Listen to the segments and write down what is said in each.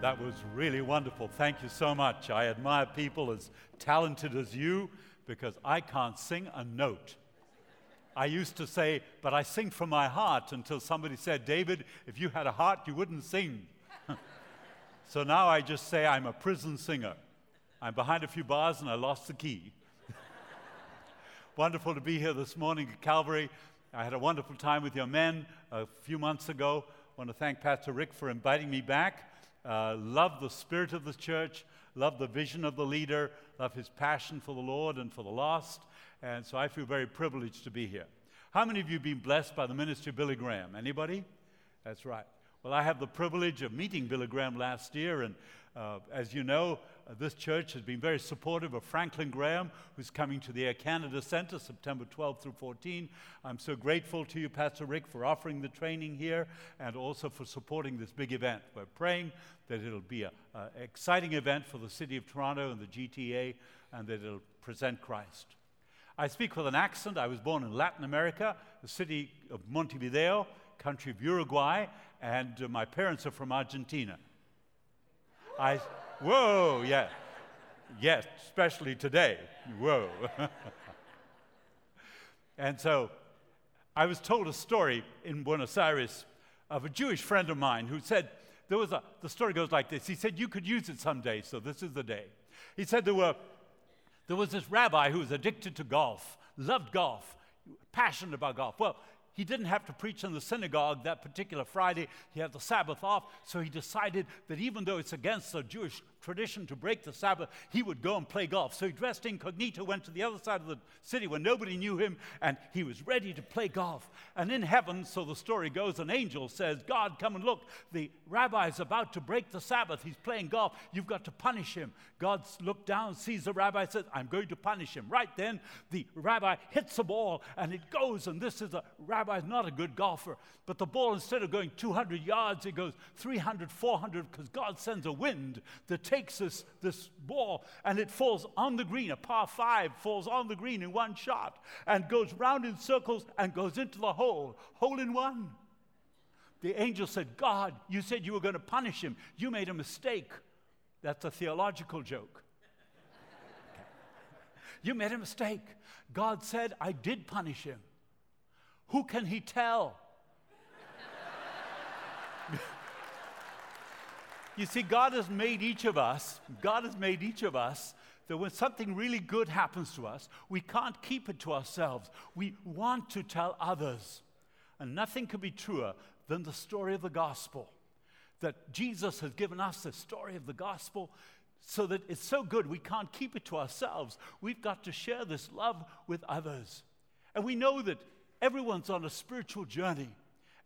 That was really wonderful. Thank you so much. I admire people as talented as you because I can't sing a note. I used to say, but I sing from my heart until somebody said, David, if you had a heart, you wouldn't sing. so now I just say I'm a prison singer. I'm behind a few bars and I lost the key. wonderful to be here this morning at Calvary. I had a wonderful time with your men a few months ago. I want to thank Pastor Rick for inviting me back. Uh, love the spirit of the church, love the vision of the leader, love his passion for the Lord and for the lost. And so I feel very privileged to be here. How many of you have been blessed by the ministry of Billy Graham? Anybody? That's right. Well, I have the privilege of meeting Billy Graham last year, and uh, as you know, this church has been very supportive of Franklin Graham, who's coming to the Air Canada Centre September 12 through 14. I'm so grateful to you, Pastor Rick, for offering the training here and also for supporting this big event. We're praying that it'll be an exciting event for the city of Toronto and the GTA and that it'll present Christ. I speak with an accent. I was born in Latin America, the city of Montevideo, country of Uruguay, and uh, my parents are from Argentina. I, whoa, yeah. Yes, especially today. Whoa. and so I was told a story in Buenos Aires of a Jewish friend of mine who said, there was a, the story goes like this. He said, You could use it someday, so this is the day. He said there, were, there was this rabbi who was addicted to golf, loved golf, passionate about golf. Well, he didn't have to preach in the synagogue that particular Friday. He had the Sabbath off, so he decided that even though it's against the Jewish tradition to break the Sabbath, he would go and play golf. So he dressed incognito, went to the other side of the city where nobody knew him, and he was ready to play golf. And in heaven, so the story goes, an angel says, God, come and look. The rabbi is about to break the Sabbath. He's playing golf. You've got to punish him. God looks down, sees the rabbi, says, I'm going to punish him. Right then, the rabbi hits the ball, and it goes, and this is a rabbi's not a good golfer. But the ball, instead of going 200 yards, it goes 300, 400, because God sends a wind that takes this, this ball and it falls on the green. A par five falls on the green in one shot and goes round in circles and goes into the hole. Hole in one. The angel said, God, you said you were going to punish him. You made a mistake. That's a theological joke. you made a mistake. God said, I did punish him. Who can he tell? You see, God has made each of us, God has made each of us that when something really good happens to us, we can't keep it to ourselves. We want to tell others. And nothing could be truer than the story of the gospel. That Jesus has given us the story of the gospel so that it's so good we can't keep it to ourselves. We've got to share this love with others. And we know that everyone's on a spiritual journey.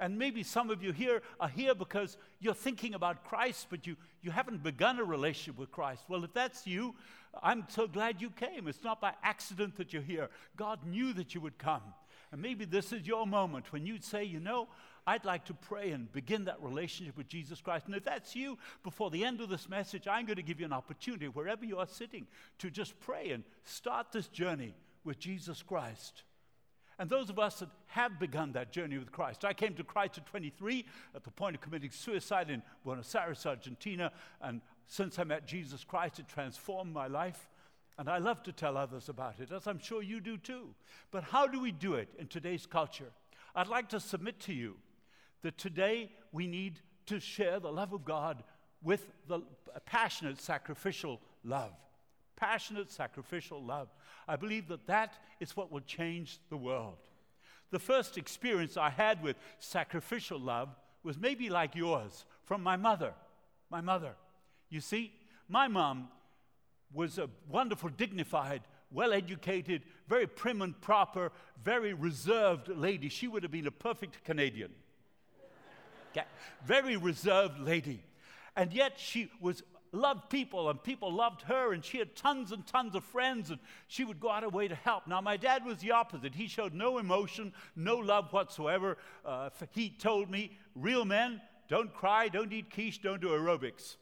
And maybe some of you here are here because you're thinking about Christ, but you, you haven't begun a relationship with Christ. Well, if that's you, I'm so glad you came. It's not by accident that you're here. God knew that you would come. And maybe this is your moment when you'd say, you know, I'd like to pray and begin that relationship with Jesus Christ. And if that's you, before the end of this message, I'm going to give you an opportunity, wherever you are sitting, to just pray and start this journey with Jesus Christ. And those of us that have begun that journey with Christ, I came to Christ at 23 at the point of committing suicide in Buenos Aires, Argentina. And since I met Jesus Christ, it transformed my life. And I love to tell others about it, as I'm sure you do too. But how do we do it in today's culture? I'd like to submit to you that today we need to share the love of God with the passionate, sacrificial love passionate, sacrificial love. I believe that that is what will change the world. The first experience I had with sacrificial love was maybe like yours from my mother. My mother. You see, my mom was a wonderful, dignified, well educated, very prim and proper, very reserved lady. She would have been a perfect Canadian. Very reserved lady. And yet she was loved people and people loved her and she had tons and tons of friends and she would go out of her way to help. Now, my dad was the opposite. He showed no emotion, no love whatsoever. Uh, he told me, real men don't cry, don't eat quiche, don't do aerobics.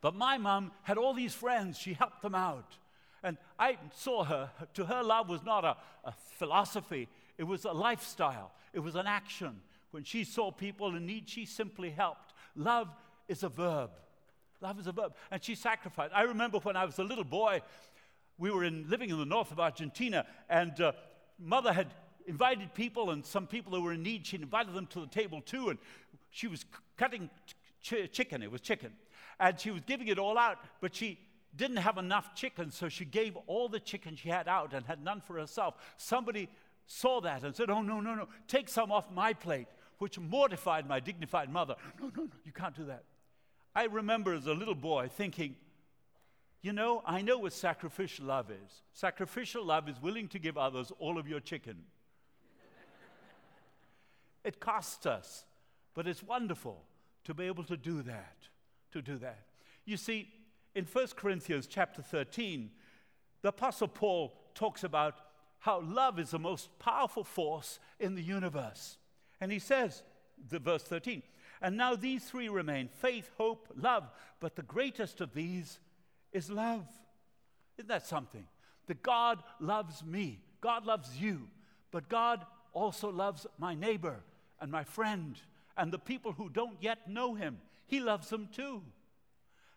But my mom had all these friends. She helped them out. And I saw her. To her, love was not a, a philosophy, it was a lifestyle, it was an action. When she saw people in need, she simply helped. Love is a verb. Love is a verb. And she sacrificed. I remember when I was a little boy, we were in, living in the north of Argentina, and uh, mother had invited people, and some people who were in need, she invited them to the table too, and she was cutting ch- chicken. It was chicken. And she was giving it all out, but she didn't have enough chicken, so she gave all the chicken she had out and had none for herself. Somebody saw that and said, Oh, no, no, no, take some off my plate, which mortified my dignified mother. No, no, no, you can't do that. I remember as a little boy thinking, you know, I know what sacrificial love is. Sacrificial love is willing to give others all of your chicken. it costs us, but it's wonderful to be able to do that. To do that. You see, in 1 Corinthians chapter 13, the Apostle Paul talks about how love is the most powerful force in the universe. And he says, the verse 13, and now these three remain faith, hope, love. But the greatest of these is love. Isn't that something? That God loves me, God loves you, but God also loves my neighbor and my friend and the people who don't yet know Him. He loves them too.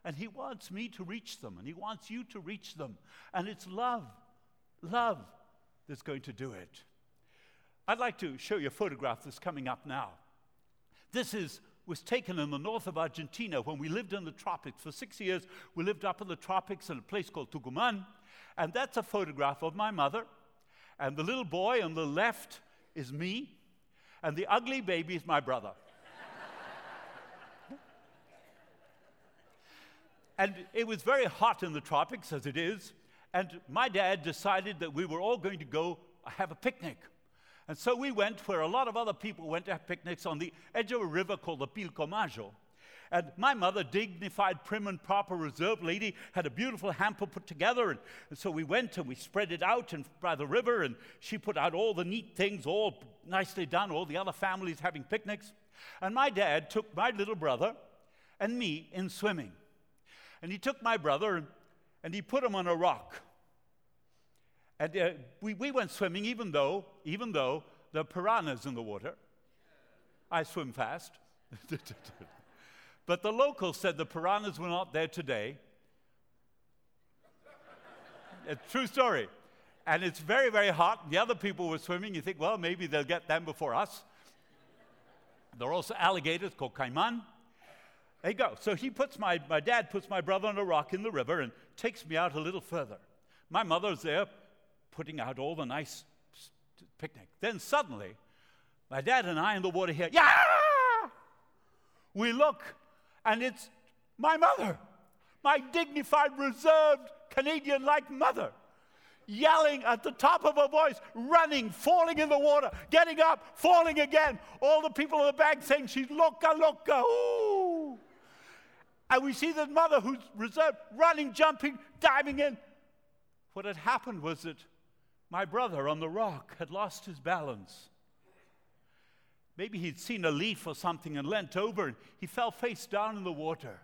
And He wants me to reach them, and He wants you to reach them. And it's love, love that's going to do it. I'd like to show you a photograph that's coming up now. This is was taken in the north of Argentina when we lived in the tropics. For six years, we lived up in the tropics in a place called Tucumán. And that's a photograph of my mother. And the little boy on the left is me. And the ugly baby is my brother. and it was very hot in the tropics, as it is. And my dad decided that we were all going to go have a picnic. And so we went where a lot of other people went to have picnics on the edge of a river called the Pilcomayo. And my mother, dignified, prim and proper, reserved lady, had a beautiful hamper put together. And, and, so we went and we spread it out and, by the river, and she put out all the neat things, all nicely done, all the other families having picnics. And my dad took my little brother and me in swimming. And he took my brother and, and he put him on a rock. And uh, we, we went swimming even though, even though are piranhas in the water. I swim fast. but the locals said the piranhas were not there today. It's true story. And it's very, very hot. The other people were swimming. You think, well, maybe they'll get them before us. There are also alligators called caiman. There you go. So he puts my, my dad puts my brother on a rock in the river and takes me out a little further. My mother's there putting out all the nice picnic. Then suddenly, my dad and I in the water here, yeah! We look, and it's my mother, my dignified, reserved, Canadian like mother, yelling at the top of her voice, running, falling in the water, getting up, falling again. All the people in the bank saying, She's loca, loca, ooh. And we see the mother who's reserved, running, jumping, diving in. What had happened was that my brother on the rock had lost his balance. Maybe he'd seen a leaf or something and leant over and he fell face down in the water.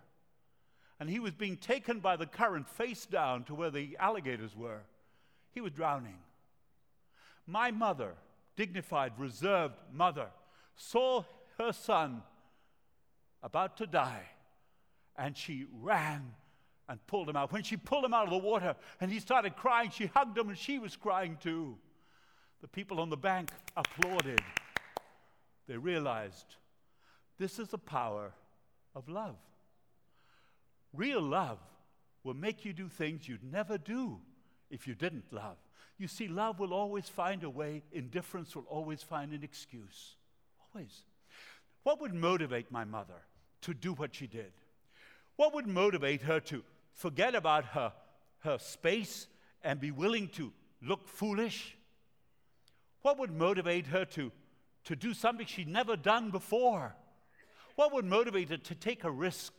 And he was being taken by the current face down to where the alligators were. He was drowning. My mother, dignified, reserved mother, saw her son about to die and she ran and pulled him out. When she pulled him out of the water and he started crying, she hugged him and she was crying too. The people on the bank applauded. They realized this is the power of love. Real love will make you do things you'd never do if you didn't love. You see, love will always find a way, indifference will always find an excuse. Always. What would motivate my mother to do what she did? What would motivate her to forget about her, her space and be willing to look foolish? What would motivate her to, to do something she'd never done before? What would motivate her to take a risk?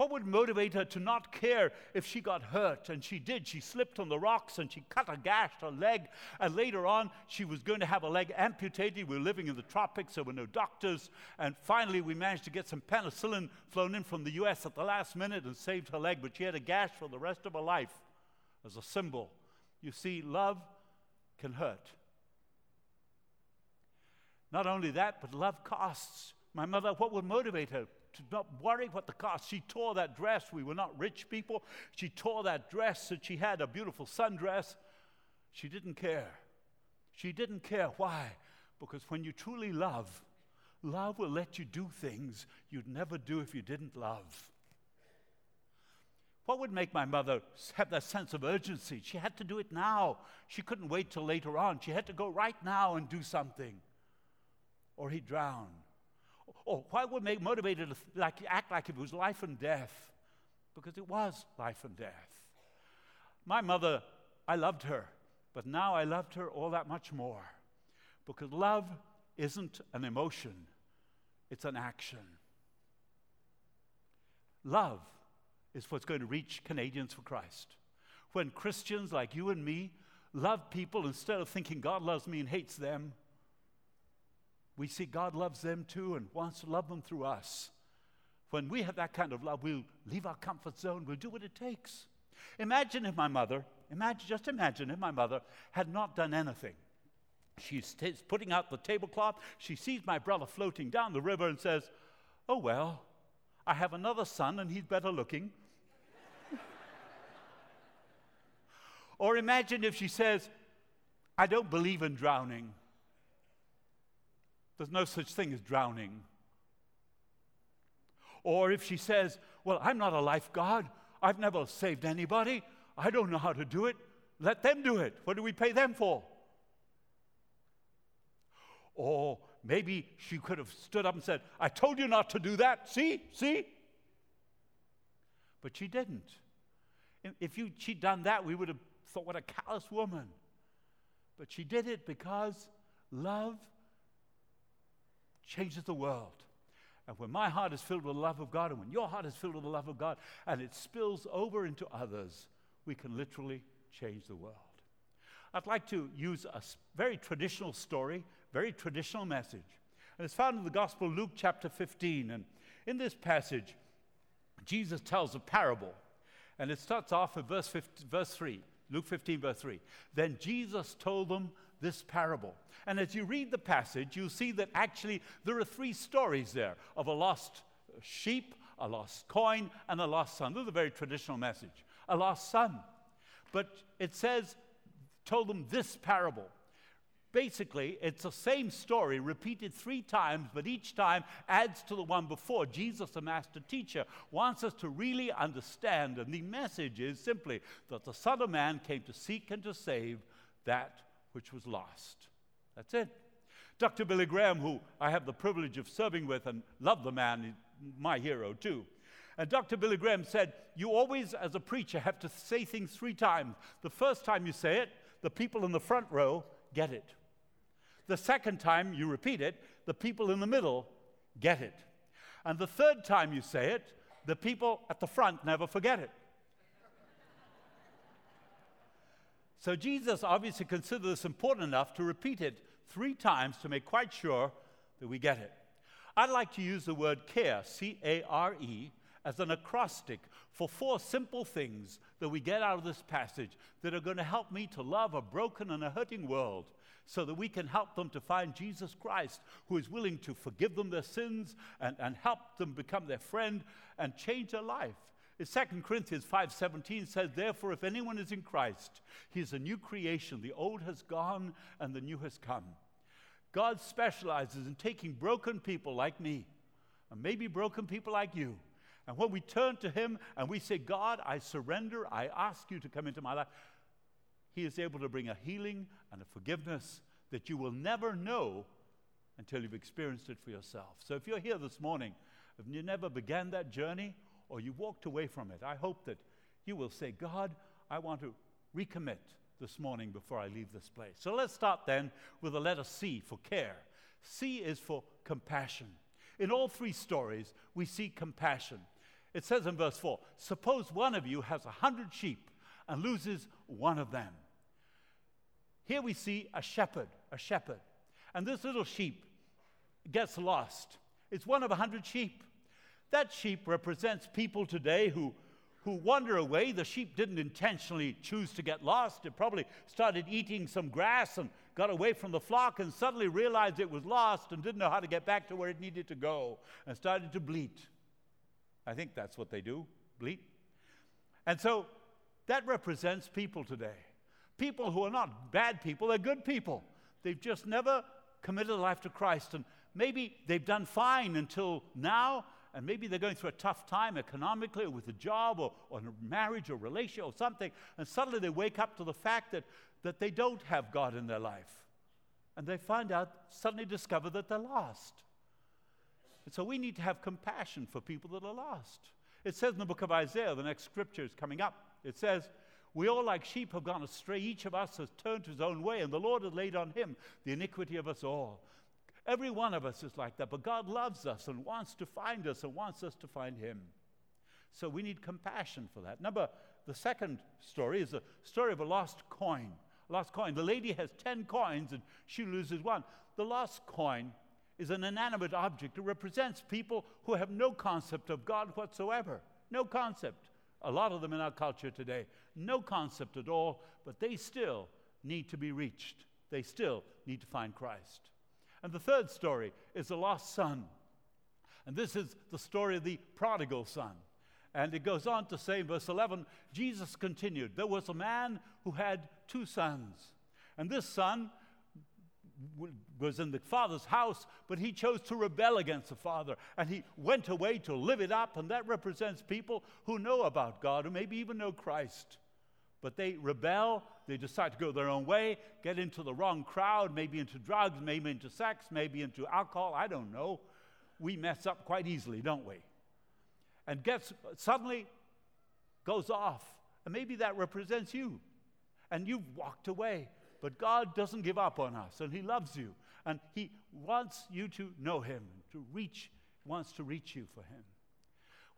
What would motivate her to not care if she got hurt? And she did. She slipped on the rocks and she cut a gash her leg. And later on, she was going to have a leg amputated. We were living in the tropics, there were no doctors. And finally, we managed to get some penicillin flown in from the US at the last minute and saved her leg. But she had a gash for the rest of her life as a symbol. You see, love can hurt. Not only that, but love costs. My mother, what would motivate her? To not worry what the cost. She tore that dress. We were not rich people. She tore that dress that she had, a beautiful sundress. She didn't care. She didn't care. Why? Because when you truly love, love will let you do things you'd never do if you didn't love. What would make my mother have that sense of urgency? She had to do it now. She couldn't wait till later on. She had to go right now and do something, or he'd drown. Or why would make motivated to like act like it was life and death? Because it was life and death. My mother, I loved her, but now I loved her all that much more. Because love isn't an emotion, it's an action. Love is what's going to reach Canadians for Christ. When Christians like you and me love people instead of thinking God loves me and hates them, we see God loves them too and wants to love them through us. When we have that kind of love, we'll leave our comfort zone, we'll do what it takes. Imagine if my mother, imagine, just imagine if my mother had not done anything. She's t- putting out the tablecloth. She sees my brother floating down the river and says, Oh, well, I have another son and he's better looking. or imagine if she says, I don't believe in drowning. There's no such thing as drowning. Or if she says, Well, I'm not a lifeguard, I've never saved anybody, I don't know how to do it, let them do it. What do we pay them for? Or maybe she could have stood up and said, I told you not to do that. See? See? But she didn't. If you, she'd done that, we would have thought, what a callous woman. But she did it because love changes the world. And when my heart is filled with the love of God, and when your heart is filled with the love of God, and it spills over into others, we can literally change the world. I'd like to use a very traditional story, very traditional message. And it's found in the Gospel of Luke chapter 15. And in this passage, Jesus tells a parable. And it starts off at verse, 15, verse 3, Luke 15, verse 3. Then Jesus told them this parable. And as you read the passage, you'll see that actually there are three stories there of a lost sheep, a lost coin, and a lost son. This is a very traditional message. A lost son. But it says, told them this parable. Basically, it's the same story repeated three times, but each time adds to the one before. Jesus, the master teacher, wants us to really understand, and the message is simply that the Son of Man came to seek and to save that which was lost. That's it. Dr. Billy Graham, who I have the privilege of serving with and love the man, my hero too. And Dr. Billy Graham said, You always, as a preacher, have to say things three times. The first time you say it, the people in the front row get it. The second time you repeat it, the people in the middle get it. And the third time you say it, the people at the front never forget it. So Jesus obviously considered this important enough to repeat it three times to make quite sure that we get it. I'd like to use the word care, C A R E, as an acrostic for four simple things that we get out of this passage that are going to help me to love a broken and a hurting world so that we can help them to find Jesus Christ, who is willing to forgive them their sins and, and help them become their friend and change their life. 2 Corinthians 5:17 says, Therefore, if anyone is in Christ, he is a new creation. The old has gone and the new has come. God specializes in taking broken people like me, and maybe broken people like you. And when we turn to Him and we say, God, I surrender, I ask you to come into my life, he is able to bring a healing and a forgiveness that you will never know until you've experienced it for yourself. So if you're here this morning, if you never began that journey or you walked away from it, I hope that you will say, God, I want to recommit this morning before I leave this place. So let's start then with the letter C for care. C is for compassion. In all three stories, we see compassion. It says in verse 4 Suppose one of you has a hundred sheep and loses one of them. Here we see a shepherd, a shepherd. And this little sheep gets lost. It's one of a hundred sheep. That sheep represents people today who, who wander away. The sheep didn't intentionally choose to get lost. It probably started eating some grass and got away from the flock and suddenly realized it was lost and didn't know how to get back to where it needed to go and started to bleat. I think that's what they do bleat. And so that represents people today. People who are not bad people, they're good people. They've just never committed life to Christ. And maybe they've done fine until now, and maybe they're going through a tough time economically or with a job or, or a marriage or relationship or something, and suddenly they wake up to the fact that, that they don't have God in their life. And they find out, suddenly discover that they're lost. And so we need to have compassion for people that are lost. It says in the book of Isaiah, the next scripture is coming up, it says, We all like sheep have gone astray. Each of us has turned to his own way, and the Lord has laid on him the iniquity of us all. Every one of us is like that, but God loves us and wants to find us and wants us to find Him. So we need compassion for that. Number, the second story is a story of a lost coin. Lost coin. The lady has 10 coins and she loses one. The lost coin is an inanimate object. It represents people who have no concept of God whatsoever. No concept. A lot of them in our culture today. No concept at all, but they still need to be reached. They still need to find Christ. And the third story is the lost son. And this is the story of the prodigal son. And it goes on to say in verse 11 Jesus continued, There was a man who had two sons. And this son was in the father's house, but he chose to rebel against the father. And he went away to live it up. And that represents people who know about God, who maybe even know Christ. But they rebel, they decide to go their own way, get into the wrong crowd, maybe into drugs, maybe into sex, maybe into alcohol, I don't know. We mess up quite easily, don't we? And gets suddenly goes off. And maybe that represents you. And you've walked away. But God doesn't give up on us, and He loves you. And He wants you to know Him, to reach, wants to reach you for Him.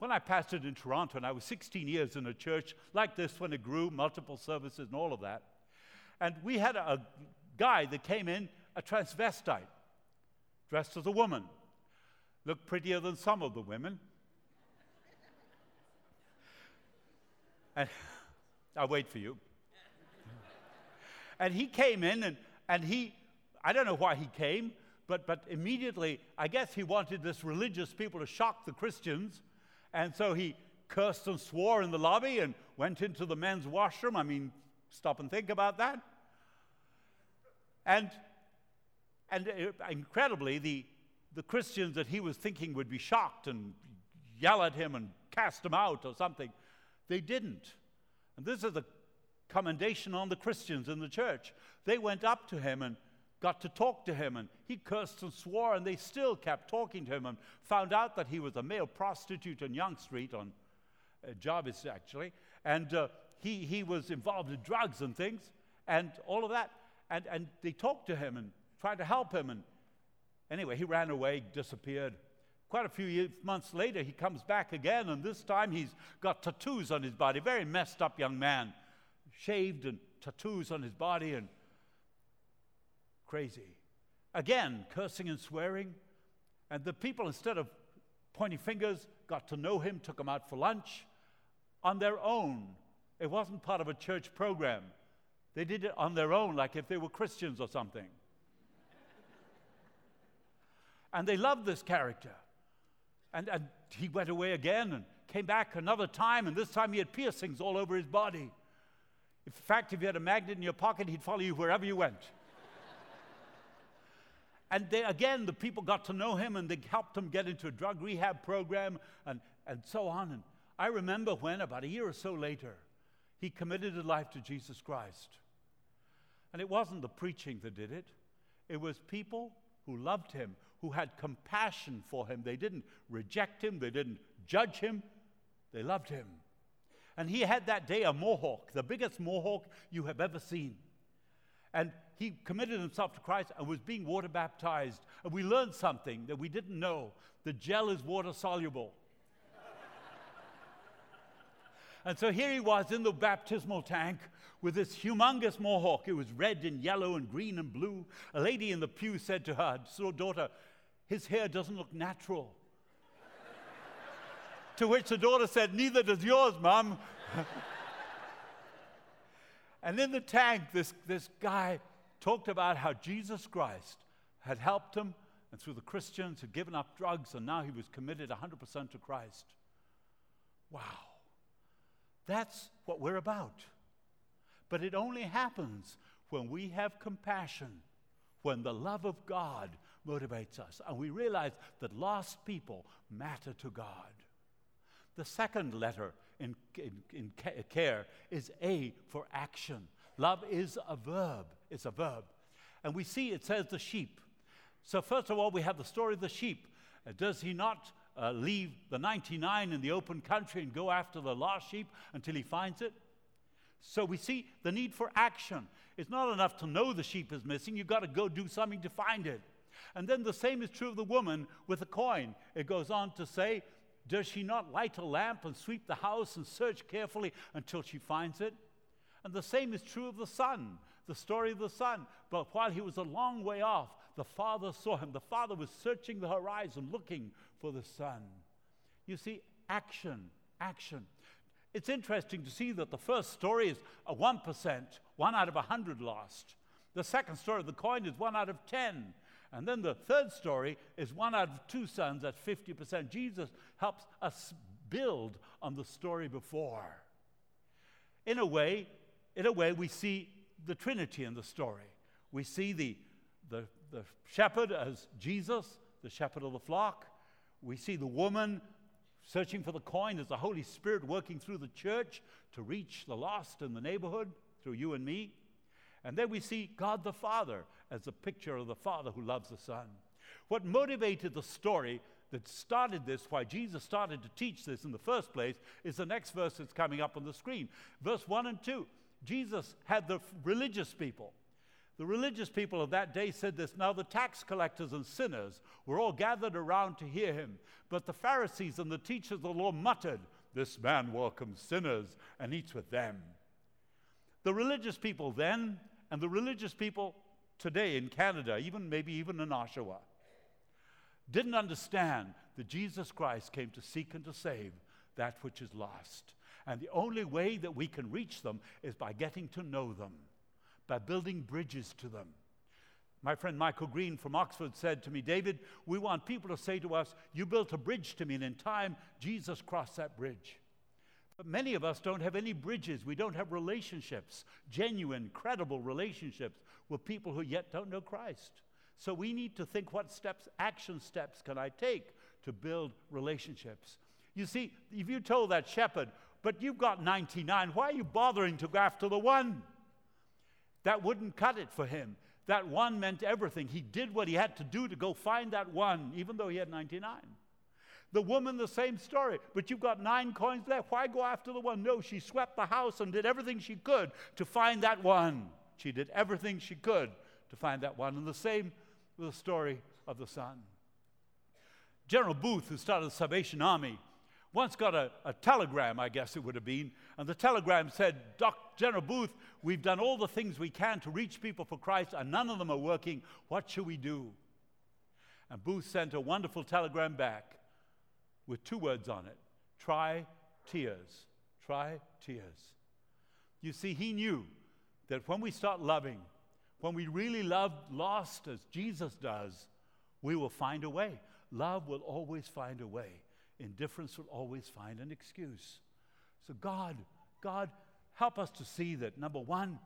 When I pastored in Toronto, and I was 16 years in a church like this when it grew, multiple services and all of that, and we had a, guy that came in, a transvestite, dressed as a woman, looked prettier than some of the women. and I'll wait for you. and he came in, and, and he, I don't know why he came, but, but immediately, I guess he wanted this religious people to shock the Christians and so he cursed and swore in the lobby and went into the men's washroom. I mean, stop and think about that. And, and uh, incredibly, the, the Christians that he was thinking would be shocked and yell at him and cast him out or something, they didn't. And this is a commendation on the Christians in the church. They went up to him and got to talk to him, and he cursed and swore, and they still kept talking to him and found out that he was a male prostitute on Yonge Street, on uh, Jarvis actually, and uh, he, he was involved in drugs and things, and all of that. And, and they talked to him and tried to help him, and anyway, he ran away, disappeared. Quite a few years, months later, he comes back again, and this time he's got tattoos on his body. Very messed up young man, shaved and tattoos on his body, and crazy. Again, cursing and swearing. And the people, instead of pointing fingers, got to know him, took him out for lunch on their own. It wasn't part of a church program. They did it on their own, like if they were Christians or something. and they loved this character. And, and he went away again and came back another time, and this time he had piercings all over his body. In fact, if you had a magnet in your pocket, he'd follow you wherever you went. And they, again, the people got to know him and they helped him get into a drug rehab program and, and so on. And I remember when, about a year or so later, he committed his life to Jesus Christ. And it wasn't the preaching that did it, it was people who loved him, who had compassion for him. They didn't reject him, they didn't judge him, they loved him. And he had that day a mohawk, the biggest mohawk you have ever seen. And he committed himself to Christ and was being water baptized. And we learned something that we didn't know the gel is water soluble. and so here he was in the baptismal tank with this humongous mohawk. It was red and yellow and green and blue. A lady in the pew said to her so daughter, His hair doesn't look natural. to which the daughter said, Neither does yours, Mom. And in the tank, this, this guy talked about how Jesus Christ had helped him, and through the Christians had given up drugs, and now he was committed 100% to Christ. Wow. That's what we're about. But it only happens when we have compassion, when the love of God motivates us, and we realize that lost people matter to God. The second letter in, in, in care is A for action. Love is a verb. It's a verb. And we see it says the sheep. So, first of all, we have the story of the sheep. Uh, does he not uh, leave the 99 in the open country and go after the lost sheep until he finds it? So, we see the need for action. It's not enough to know the sheep is missing, you've got to go do something to find it. And then the same is true of the woman with the coin. It goes on to say, Does she not light a lamp and sweep the house and search carefully until she finds it? And the same is true of the son, the story of the son. But while he was a long way off, the father saw him. The father was searching the horizon, looking for the son. You see, action, action. It's interesting to see that the first story is a 1%, one out of a 100 lost. The second story of the coin is one out of 10. And then the third story is one out of two sons at 50%. Jesus helps us build on the story before. In a way, in a way, we see the Trinity in the story. We see the, the, the shepherd as Jesus, the shepherd of the flock. We see the woman searching for the coin as the Holy Spirit working through the church to reach the lost in the neighborhood through you and me. And then we see God the Father as a picture of the Father who loves the Son. What motivated the story that started this, why Jesus started to teach this in the first place, is the next verse that's coming up on the screen. Verse 1 and 2. Jesus had the religious people. The religious people of that day said this Now the tax collectors and sinners were all gathered around to hear him, but the Pharisees and the teachers of the law muttered, This man welcomes sinners and eats with them. The religious people then, and the religious people today in Canada, even maybe even in Oshawa, didn't understand that Jesus Christ came to seek and to save that which is lost. And the only way that we can reach them is by getting to know them, by building bridges to them. My friend Michael Green from Oxford said to me, David, we want people to say to us, You built a bridge to me, and in time, Jesus crossed that bridge. But many of us don't have any bridges. We don't have relationships, genuine, credible relationships with people who yet don't know Christ. So we need to think what steps, action steps, can I take to build relationships? You see, if you told that shepherd, but you've got 99. Why are you bothering to go after the one? That wouldn't cut it for him. That one meant everything. He did what he had to do to go find that one, even though he had 99. The woman, the same story. But you've got nine coins left. Why go after the one? No, she swept the house and did everything she could to find that one. She did everything she could to find that one. And the same with the story of the son. General Booth, who started the Salvation Army, once got a, a, telegram, I guess it would have been, and the telegram said, Doc, General Booth, we've done all the things we can to reach people for Christ, and none of them are working. What should we do? And Booth sent a wonderful telegram back with two words on it try tears. Try tears. You see, he knew that when we start loving, when we really love lost as Jesus does, we will find a way. Love will always find a way. Indifference will always find an excuse. So, God, God, help us to see that. Number one,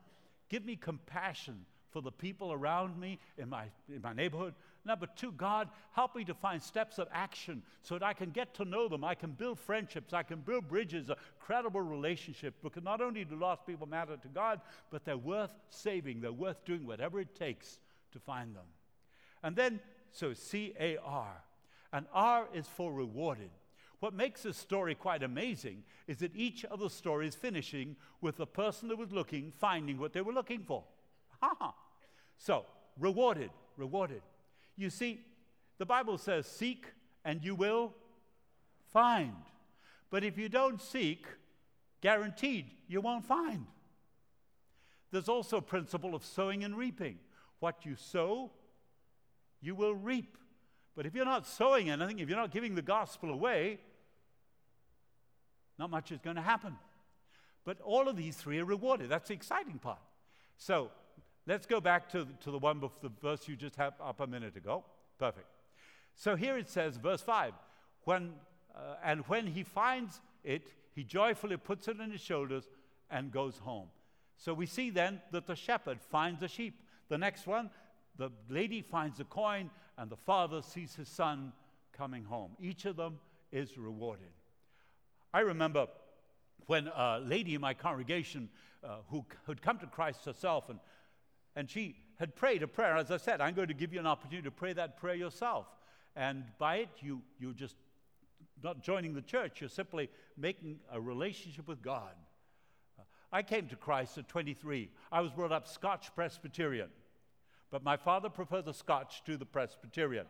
give me compassion for the people around me in my, in my neighborhood. Number two, God, help me to find steps of action so that I can get to know them. I can build friendships. I can build bridges, a credible relationship. Because not only do lost people matter to God, but they're worth saving. They're worth doing whatever it takes to find them. And then, so C A R. And R is for rewarded. What makes this story quite amazing is that each of the stories finishing with the person that was looking finding what they were looking for. Ha So, rewarded, rewarded. You see, the Bible says, seek and you will find. But if you don't seek, guaranteed you won't find. There's also a principle of sowing and reaping. What you sow, you will reap. But if you're not sowing anything, if you're not giving the gospel away, not much is going to happen. But all of these three are rewarded. That's the exciting part. So, let's go back to, to the one the verse you just had up a minute ago. Perfect. So here it says, verse 5 when, uh, And when he finds it, he joyfully puts it on his shoulders and goes home. So we see then that the shepherd finds the sheep. The next one, the lady finds the coin, and the father sees his son coming home. Each of them is rewarded. I remember when a lady in my congregation uh, who had come to Christ herself, and, and she had prayed a prayer. As I said, I'm going to give you an opportunity to pray that prayer yourself. And by it, you, you're just not joining the church, you're simply making a relationship with God. I came to Christ at 23. I was brought up Scotch Presbyterian, but my father preferred the Scotch to the Presbyterian.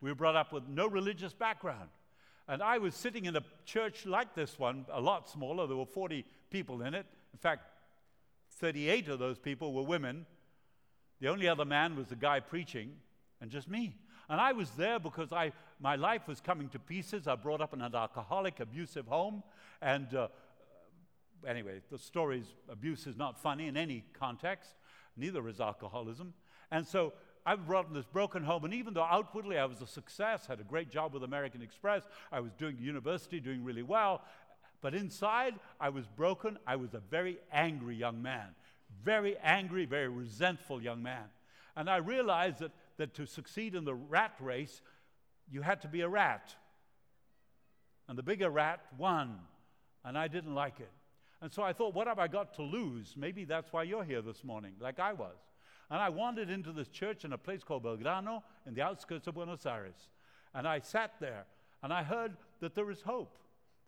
We were brought up with no religious background. And I was sitting in a church like this one, a lot smaller. There were 40 people in it. In fact, 38 of those people were women. The only other man was the guy preaching, and just me. And I was there because I, my life was coming to pieces. I brought up in an alcoholic, abusive home. And uh, anyway, the story's abuse is not funny in any context, neither is alcoholism. And so I brought in this broken home, and even though outwardly I was a success, had a great job with American Express, I was doing university, doing really well, but inside I was broken. I was a very angry young man, very angry, very resentful young man. And I realized that, that to succeed in the rat race, you had to be a rat. And the bigger rat won, and I didn't like it. And so I thought, what have I got to lose? Maybe that's why you're here this morning, like I was. And I wandered into this church in a place called Belgrano in the outskirts of Buenos Aires. And I sat there and I heard that there is hope,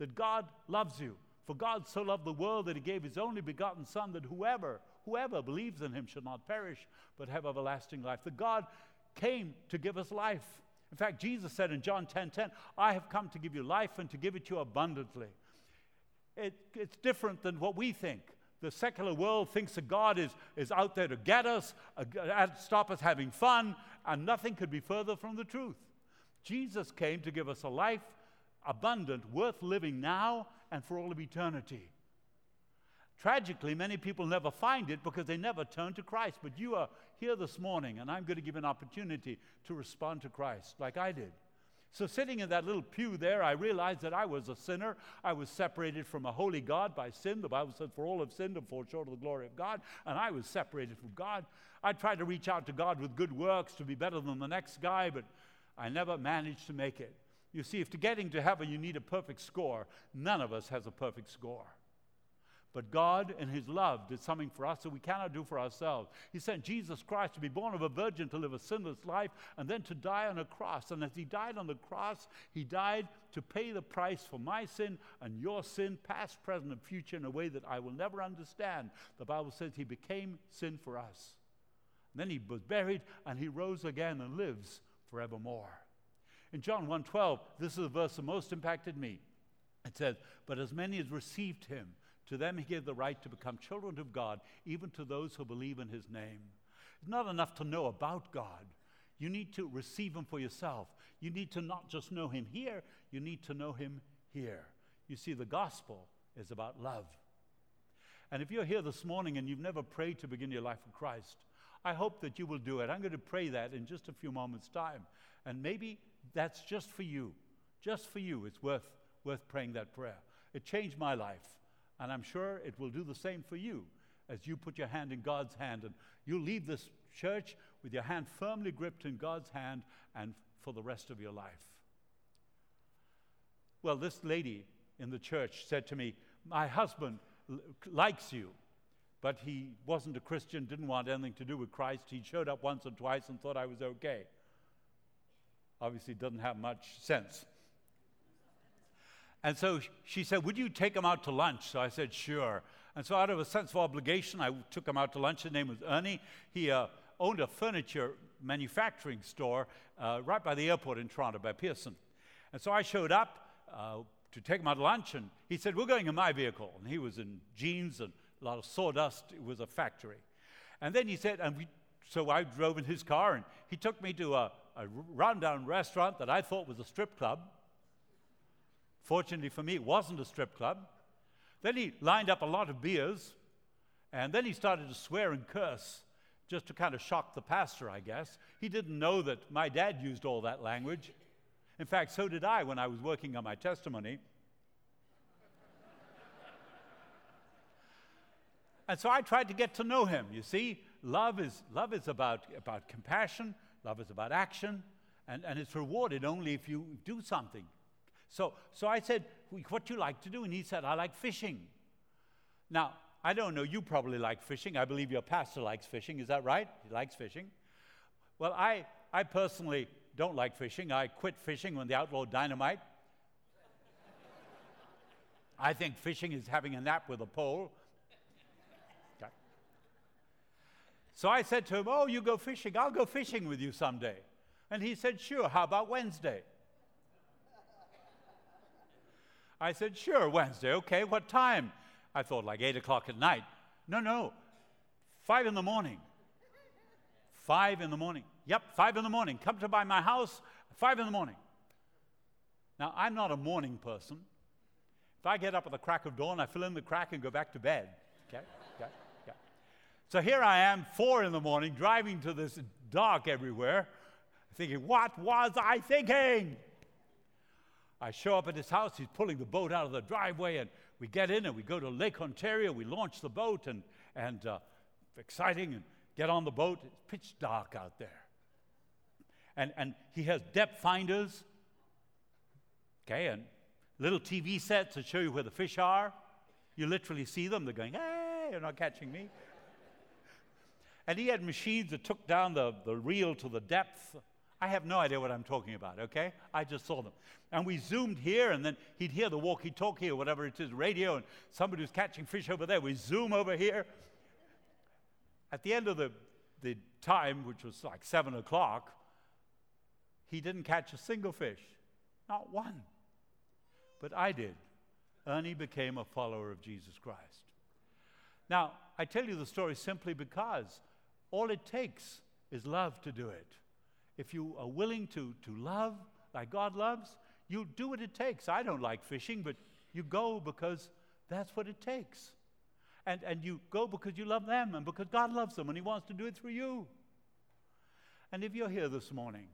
that God loves you. For God so loved the world that he gave his only begotten Son, that whoever, whoever believes in him should not perish, but have everlasting life. That God came to give us life. In fact, Jesus said in John 10 10, I have come to give you life and to give it to you abundantly. It, it's different than what we think. The secular world thinks that God is, is out there to get us, uh, stop us having fun, and nothing could be further from the truth. Jesus came to give us a life abundant, worth living now and for all of eternity. Tragically, many people never find it because they never turn to Christ. But you are here this morning, and I'm going to give an opportunity to respond to Christ like I did. So, sitting in that little pew there, I realized that I was a sinner. I was separated from a holy God by sin. The Bible says, For all have sinned and fall short of the glory of God. And I was separated from God. I tried to reach out to God with good works to be better than the next guy, but I never managed to make it. You see, if to getting to heaven you need a perfect score, none of us has a perfect score. But God, in His love, did something for us that we cannot do for ourselves. He sent Jesus Christ to be born of a virgin, to live a sinless life, and then to die on a cross. And as He died on the cross, He died to pay the price for my sin and your sin, past, present, and future, in a way that I will never understand. The Bible says He became sin for us. And then He was buried, and He rose again and lives forevermore. In John 1:12, this is the verse that most impacted me. It says, But as many as received him, to them he gave the right to become children of God, even to those who believe in his name. It's not enough to know about God. You need to receive him for yourself. You need to not just know him here, you need to know him here. You see, the gospel is about love. And if you're here this morning and you've never prayed to begin your life with Christ, I hope that you will do it. I'm going to pray that in just a few moments' time. And maybe that's just for you. Just for you, it's worth, worth praying that prayer. It changed my life. And I'm sure it will do the same for you as you put your hand in God's hand and you leave this church with your hand firmly gripped in God's hand and for the rest of your life. Well, this lady in the church said to me, My husband likes you, but he wasn't a Christian, didn't want anything to do with Christ. He showed up once or twice and thought I was okay. Obviously, doesn't have much sense. And so she said, Would you take him out to lunch? So I said, Sure. And so, out of a sense of obligation, I took him out to lunch. His name was Ernie. He uh, owned a furniture manufacturing store uh, right by the airport in Toronto, by Pearson. And so I showed up uh, to take him out to lunch, and he said, We're going in my vehicle. And he was in jeans and a lot of sawdust. It was a factory. And then he said, and we, so I drove in his car, and he took me to a, a rundown restaurant that I thought was a strip club. Fortunately for me, it wasn't a strip club. Then he lined up a lot of beers, And then he started to swear and curse just to kind of shock the pastor, I guess. He didn't know that my dad used all that language. In fact, so did I when I was working on my testimony. and so I tried to get to know him. You see, love is, love is about, about compassion, love is about action, and, and it's rewarded only if you do something. So, so I said, What do you like to do? And he said, I like fishing. Now, I don't know, you probably like fishing. I believe your pastor likes fishing. Is that right? He likes fishing. Well, I, I personally don't like fishing. I quit fishing when they outlawed dynamite. I think fishing is having a nap with a pole. Okay. So I said to him, Oh, you go fishing. I'll go fishing with you someday. And he said, Sure. How about Wednesday? I said, Sure, Wednesday. Okay, what time? I thought like 8 o'clock at night. No, no, 5 in the morning. 5 in the morning. Yep, 5 in the morning. Come to by my house, 5 in the morning. Now, I'm not a morning person. If I get up at the crack of dawn, I fill in the crack and go back to bed. Okay? So here I am, 4 in the morning, driving to this dark everywhere, thinking, what was I thinking? I show up at his house, he's pulling the boat out of the driveway, and we get in and we go to Lake Ontario. We launch the boat and, and uh, exciting and get on the boat. It's pitch dark out there. And, and he has depth finders, okay, and little TV sets that show you where the fish are. You literally see them. They're going, hey, you're not catching me. And he had machines that took down the, the reel to the depth I have no idea what I'm talking about, okay? I just saw them. And we zoomed here, and then he'd hear the walkie talkie or whatever it is, radio, and somebody was catching fish over there. We zoom over here. At the end of the, the time, which was like seven o'clock, he didn't catch a single fish, not one. But I did. Ernie became a follower of Jesus Christ. Now, I tell you the story simply because all it takes is love to do it if you are willing to, to love like God loves, you do what it takes. I don't like fishing, but you go because that's what it takes. And, and you go because you love them and because God loves them and He wants to do it through you. And if you're here this morning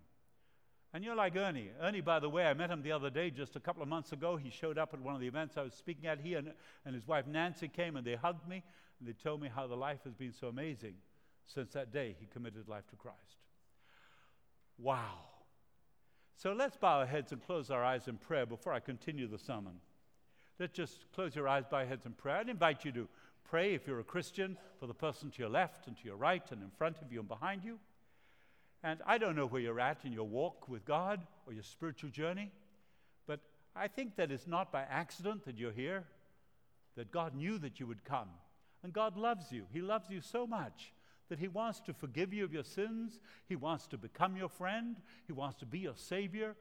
and you're like Ernie, Ernie, by the way, I met him the other day just a couple of months ago. He showed up at one of the events I was speaking at. here, and, and his wife Nancy came and they hugged me and they told me how the life has been so amazing since that day he committed life to Christ. Wow. So let's bow our heads and close our eyes in prayer before I continue the sermon. Let's just close your eyes, bow your heads in prayer. I'd invite you to pray if you're a Christian for the person to your left and to your right and in front of you and behind you. And I don't know where you're at in your walk with God or your spiritual journey, but I think that it's not by accident that you're here, that God knew that you would come. And God loves you. He loves you so much that He wants to forgive you of your sins. He wants to become your friend. He wants to be your Savior.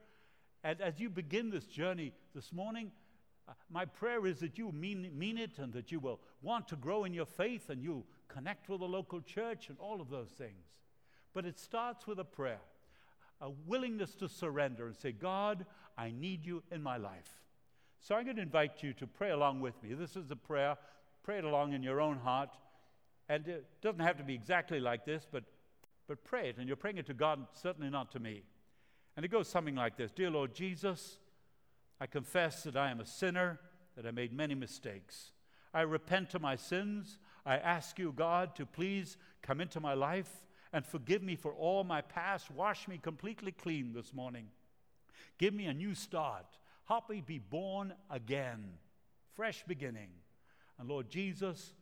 And as you begin this journey this morning, uh, my prayer is that you mean, mean it and that you will want to grow in your faith and you connect with the local church and all of those things. But it starts with a prayer, a willingness to surrender and say, God, I need you in my life. So I'm going to invite you to pray along with me. This is a prayer. Pray it along in your own heart. And it doesn't have to be exactly like this, but, but pray it. And you're praying it to God, certainly not to me. And it goes something like this Dear Lord Jesus, I confess that I am a sinner, that I made many mistakes. I repent of my sins. I ask you, God, to please come into my life and forgive me for all my past. Wash me completely clean this morning. Give me a new start. Help me be born again. Fresh beginning. And Lord Jesus,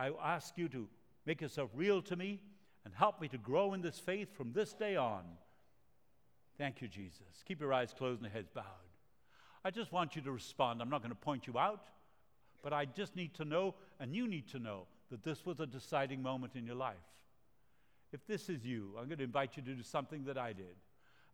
I ask you to make yourself real to me and help me to grow in this faith from this day on. Thank you, Jesus. Keep your eyes closed and your heads bowed. I just want you to respond. I'm not going to point you out, but I just need to know, and you need to know, that this was a deciding moment in your life. If this is you, I'm going to invite you to do something that I did.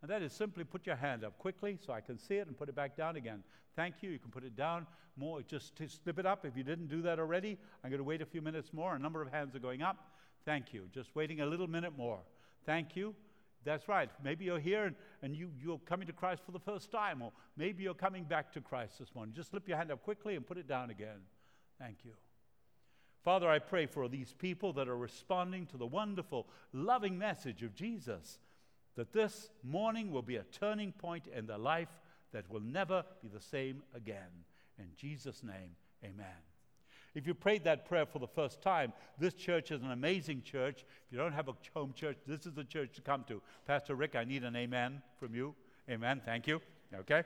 And that is simply put your hand up quickly so I can see it and put it back down again. Thank you. You can put it down more. Just slip it up. If you didn't do that already, I'm going to wait a few minutes more. A number of hands are going up. Thank you. Just waiting a little minute more. Thank you. That's right. Maybe you're here and, and you, you're coming to Christ for the first time, or maybe you're coming back to Christ this morning. Just slip your hand up quickly and put it down again. Thank you. Father, I pray for these people that are responding to the wonderful, loving message of Jesus, that this morning will be a turning point in their life that will never be the same again. In Jesus' name, amen. If you prayed that prayer for the first time, this church is an amazing church. If you don't have a home church, this is the church to come to. Pastor Rick, I need an amen from you. Amen. Thank you. Okay.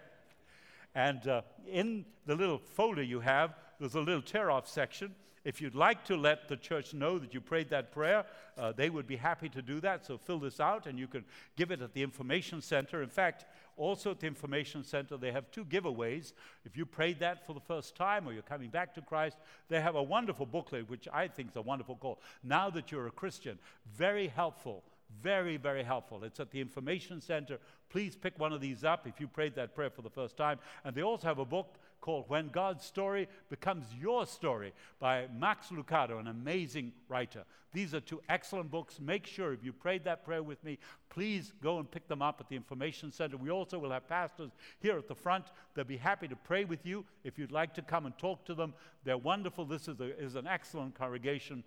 And uh, in the little folder you have, there's a little tear off section. If you'd like to let the church know that you prayed that prayer, uh, they would be happy to do that. So fill this out and you can give it at the information center. In fact, also at the information center, they have two giveaways. If you prayed that for the first time or you're coming back to Christ, they have a wonderful booklet, which I think is a wonderful call. Now that you're a Christian, very helpful. Very, very helpful. It's at the information center. Please pick one of these up if you prayed that prayer for the first time. And they also have a book called When God's Story Becomes Your Story by Max Lucado, an amazing writer. These are two excellent books. Make sure if you prayed that prayer with me, please go and pick them up at the Information Center. We also will have pastors here at the front. They'll be happy to pray with you if you'd like to come and talk to them. They're wonderful. This is, a, is an excellent congregation.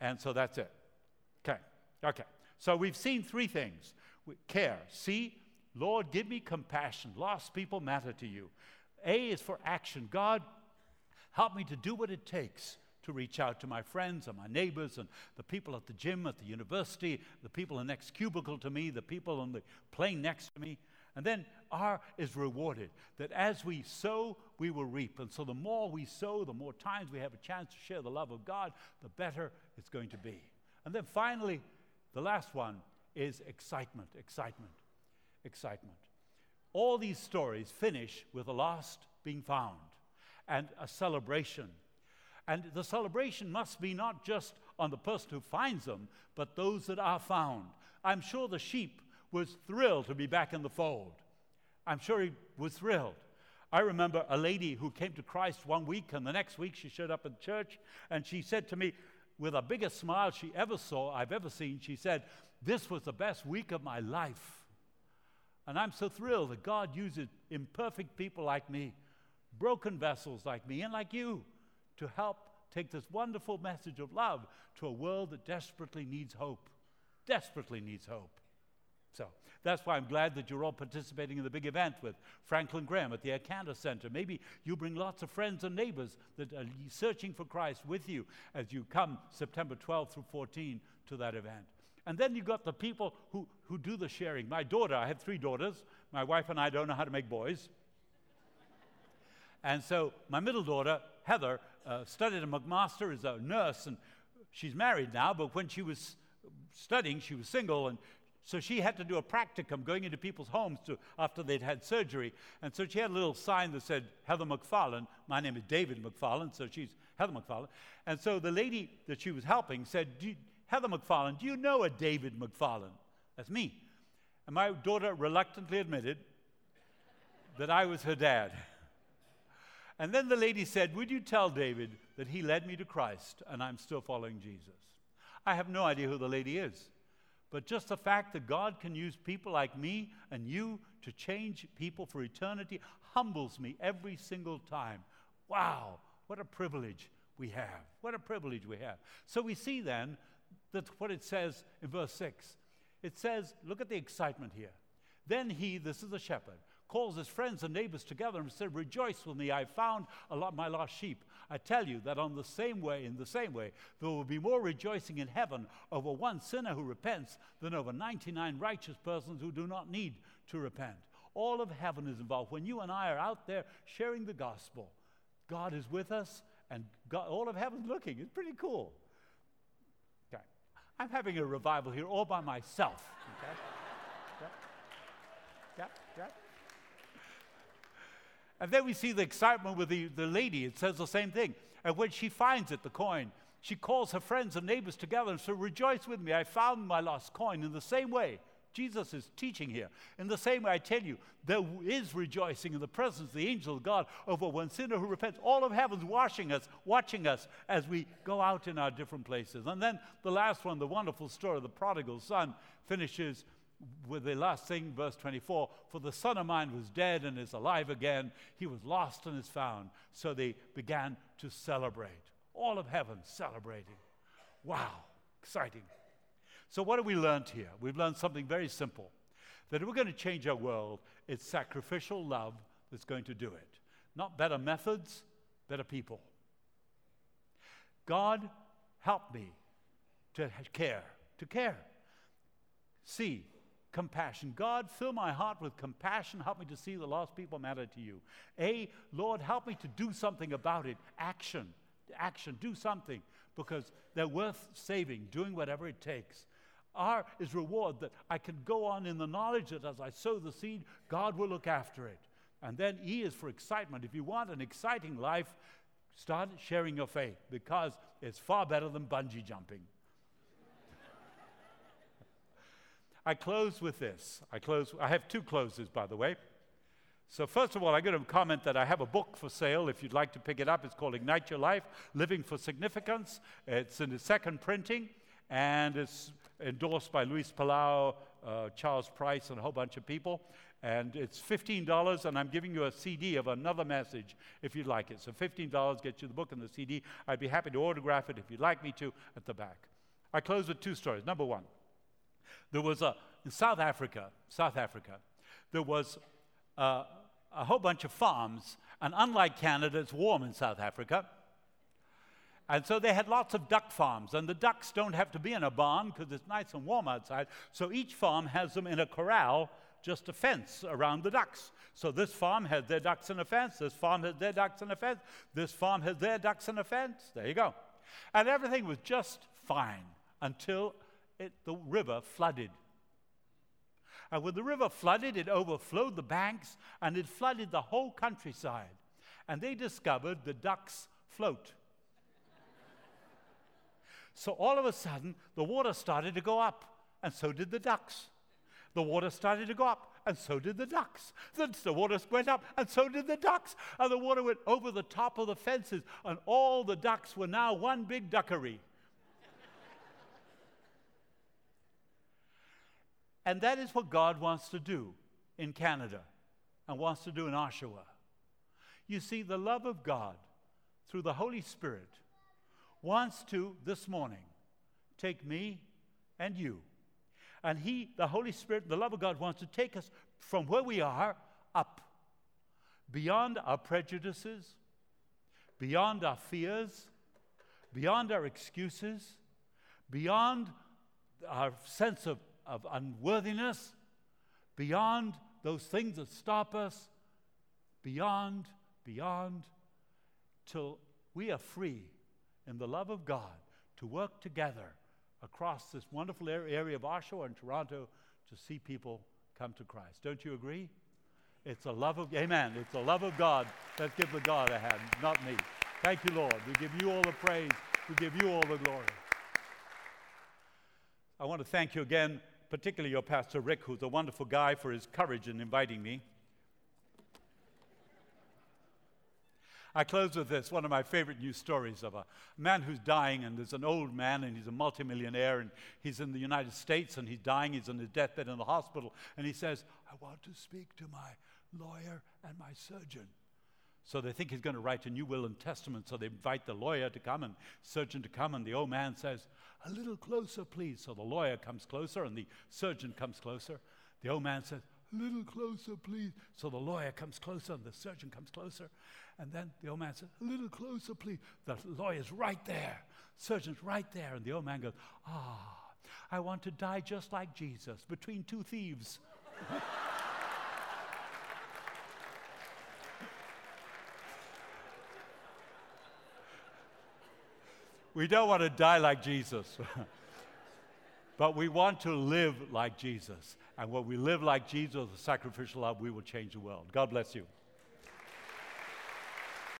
And so that's it. Okay. Okay. So we've seen three things care. See, Lord, give me compassion. Lost people matter to you. A is for action. God, help me to do what it takes to reach out to my friends and my neighbors and the people at the gym, at the university, the people in the next cubicle to me, the people on the plane next to me. And then R is rewarded, that as we sow, we will reap. And so the more we sow, the more times we have a chance to share the love of God, the better it's going to be. And then finally, the last one is excitement, excitement, excitement. All these stories finish with the lost being found and a celebration. And the celebration must be not just on the person who finds them, but those that are found. I'm sure the sheep was thrilled to be back in the fold. I'm sure he was thrilled. I remember a lady who came to Christ one week, and the next week she showed up at church, and she said to me, with the biggest smile she ever saw, I've ever seen, she said, This was the best week of my life. And I'm so thrilled that God uses imperfect people like me, broken vessels like me, and like you to help take this wonderful message of love to a world that desperately needs hope. Desperately needs hope. So that's why I'm glad that you're all participating in the big event with Franklin Graham at the Acanta Center. Maybe you bring lots of friends and neighbors that are searching for Christ with you as you come September 12 through 14 to that event. And then you've got the people who, who do the sharing. My daughter, I have three daughters. My wife and I don't know how to make boys. and so my middle daughter, Heather, uh, studied at McMaster as a nurse, and she's married now, but when she was studying, she was single, and so she had to do a practicum going into people's homes to, after they'd had surgery. And so she had a little sign that said, Heather McFarland. My name is David McFarland, so she's Heather McFarland. And so the lady that she was helping said, Heather McFarland, do you know a David McFarland? That's me. And my daughter reluctantly admitted that I was her dad. And then the lady said, Would you tell David that he led me to Christ and I'm still following Jesus? I have no idea who the lady is. But just the fact that God can use people like me and you to change people for eternity humbles me every single time. Wow, what a privilege we have. What a privilege we have. So we see then that what it says in verse 6. It says, look at the excitement here. Then he, this is the shepherd, calls his friends and neighbors together and said, Rejoice with me, I found my lost sheep. I tell you that on the same way, in the same way, there will be more rejoicing in heaven over one sinner who repents than over 99 righteous persons who do not need to repent. All of heaven is involved. When you and I are out there sharing the gospel, God is with us and God, all of heaven's looking. It's pretty cool. I'm having a revival here all by myself. Okay? yeah. Yeah, yeah. And then we see the excitement with the, the lady. It says the same thing. And when she finds it, the coin, she calls her friends and neighbors together and says, Rejoice with me, I found my lost coin. In the same way, Jesus is teaching here. In the same way, I tell you, there is rejoicing in the presence of the angel of God over one sinner who repents. All of heaven's watching us, watching us as we go out in our different places. And then the last one, the wonderful story of the prodigal son, finishes with the last thing, verse 24 For the son of mine was dead and is alive again. He was lost and is found. So they began to celebrate. All of heaven celebrating. Wow, exciting. So, what have we learned here? We've learned something very simple that if we're going to change our world, it's sacrificial love that's going to do it. Not better methods, better people. God, help me to care, to care. See, compassion. God, fill my heart with compassion. Help me to see the lost people matter to you. A, Lord, help me to do something about it. Action. Action. Do something because they're worth saving, doing whatever it takes. R is reward that I can go on in the knowledge that as I sow the seed, God will look after it. And then E is for excitement. If you want an exciting life, start sharing your faith because it's far better than bungee jumping. I close with this. I close. I have two closes, by the way. So first of all, I'm going to comment that I have a book for sale. If you'd like to pick it up, it's called Ignite Your Life: Living for Significance. It's in the second printing, and it's endorsed by Luis Palau, uh, Charles Price, and a whole bunch of people. And it's $15, and I'm giving you a CD of another message if you'd like it. So $15 gets you the book and the CD. I'd be happy to autograph it if you'd like me to at the back. I close with two stories. Number one, there was a, in South Africa, South Africa, there was a, a whole bunch of farms, and unlike Canada, it's warm in South Africa. And so they had lots of duck farms, and the ducks don't have to be in a barn because it's nice and warm outside. So each farm has them in a corral, just a fence around the ducks. So this farm has their ducks in a fence, this farm has their ducks in a fence, this farm has their ducks in a fence. There you go. And everything was just fine until it, the river flooded. And when the river flooded, it overflowed the banks and it flooded the whole countryside. And they discovered the ducks float. So all of a sudden, the water started to go up, and so did the ducks. The water started to go up, and so did the ducks. Then the water went up, and so did the ducks. And the water went over the top of the fences, and all the ducks were now one big duckery. And that is what God wants to do in Canada and wants to do in Oshawa. You see, the love of God through the Holy Spirit wants to, this morning, take me and you. And He, the Holy Spirit, the love of God, wants to take us from where we are up, beyond our prejudices, beyond our fears, beyond our excuses, beyond our sense of of unworthiness, beyond those things that stop us, beyond, beyond, till we are free in the love of God to work together across this wonderful area of Oshawa and Toronto to see people come to Christ. Don't you agree? It's a love of, amen, it's the love of God. Let's give the God a hand, not me. Thank you, Lord. We give you all the praise. We give you all the glory. I want to thank you again particularly your pastor Rick, who's a wonderful guy, for his courage in inviting me. I close with this one of my favorite news stories of a man who's dying, and there's an old man, and he's a multimillionaire, and he's in the United States, and he's dying. He's on his deathbed in the hospital, and he says, I want to speak to my lawyer and my surgeon. So they think he's going to write a new will and testament. So they invite the lawyer to come and surgeon to come. And the old man says, A little closer, please. So the lawyer comes closer and the surgeon comes closer. The old man says, A little closer, please. So the lawyer comes closer and the surgeon comes closer. And then the old man says, A little closer, please. The lawyer's right there. Surgeon's right there. And the old man goes, Ah, I want to die just like Jesus between two thieves. We don't want to die like Jesus, but we want to live like Jesus. And when we live like Jesus, the sacrificial love, we will change the world. God bless you.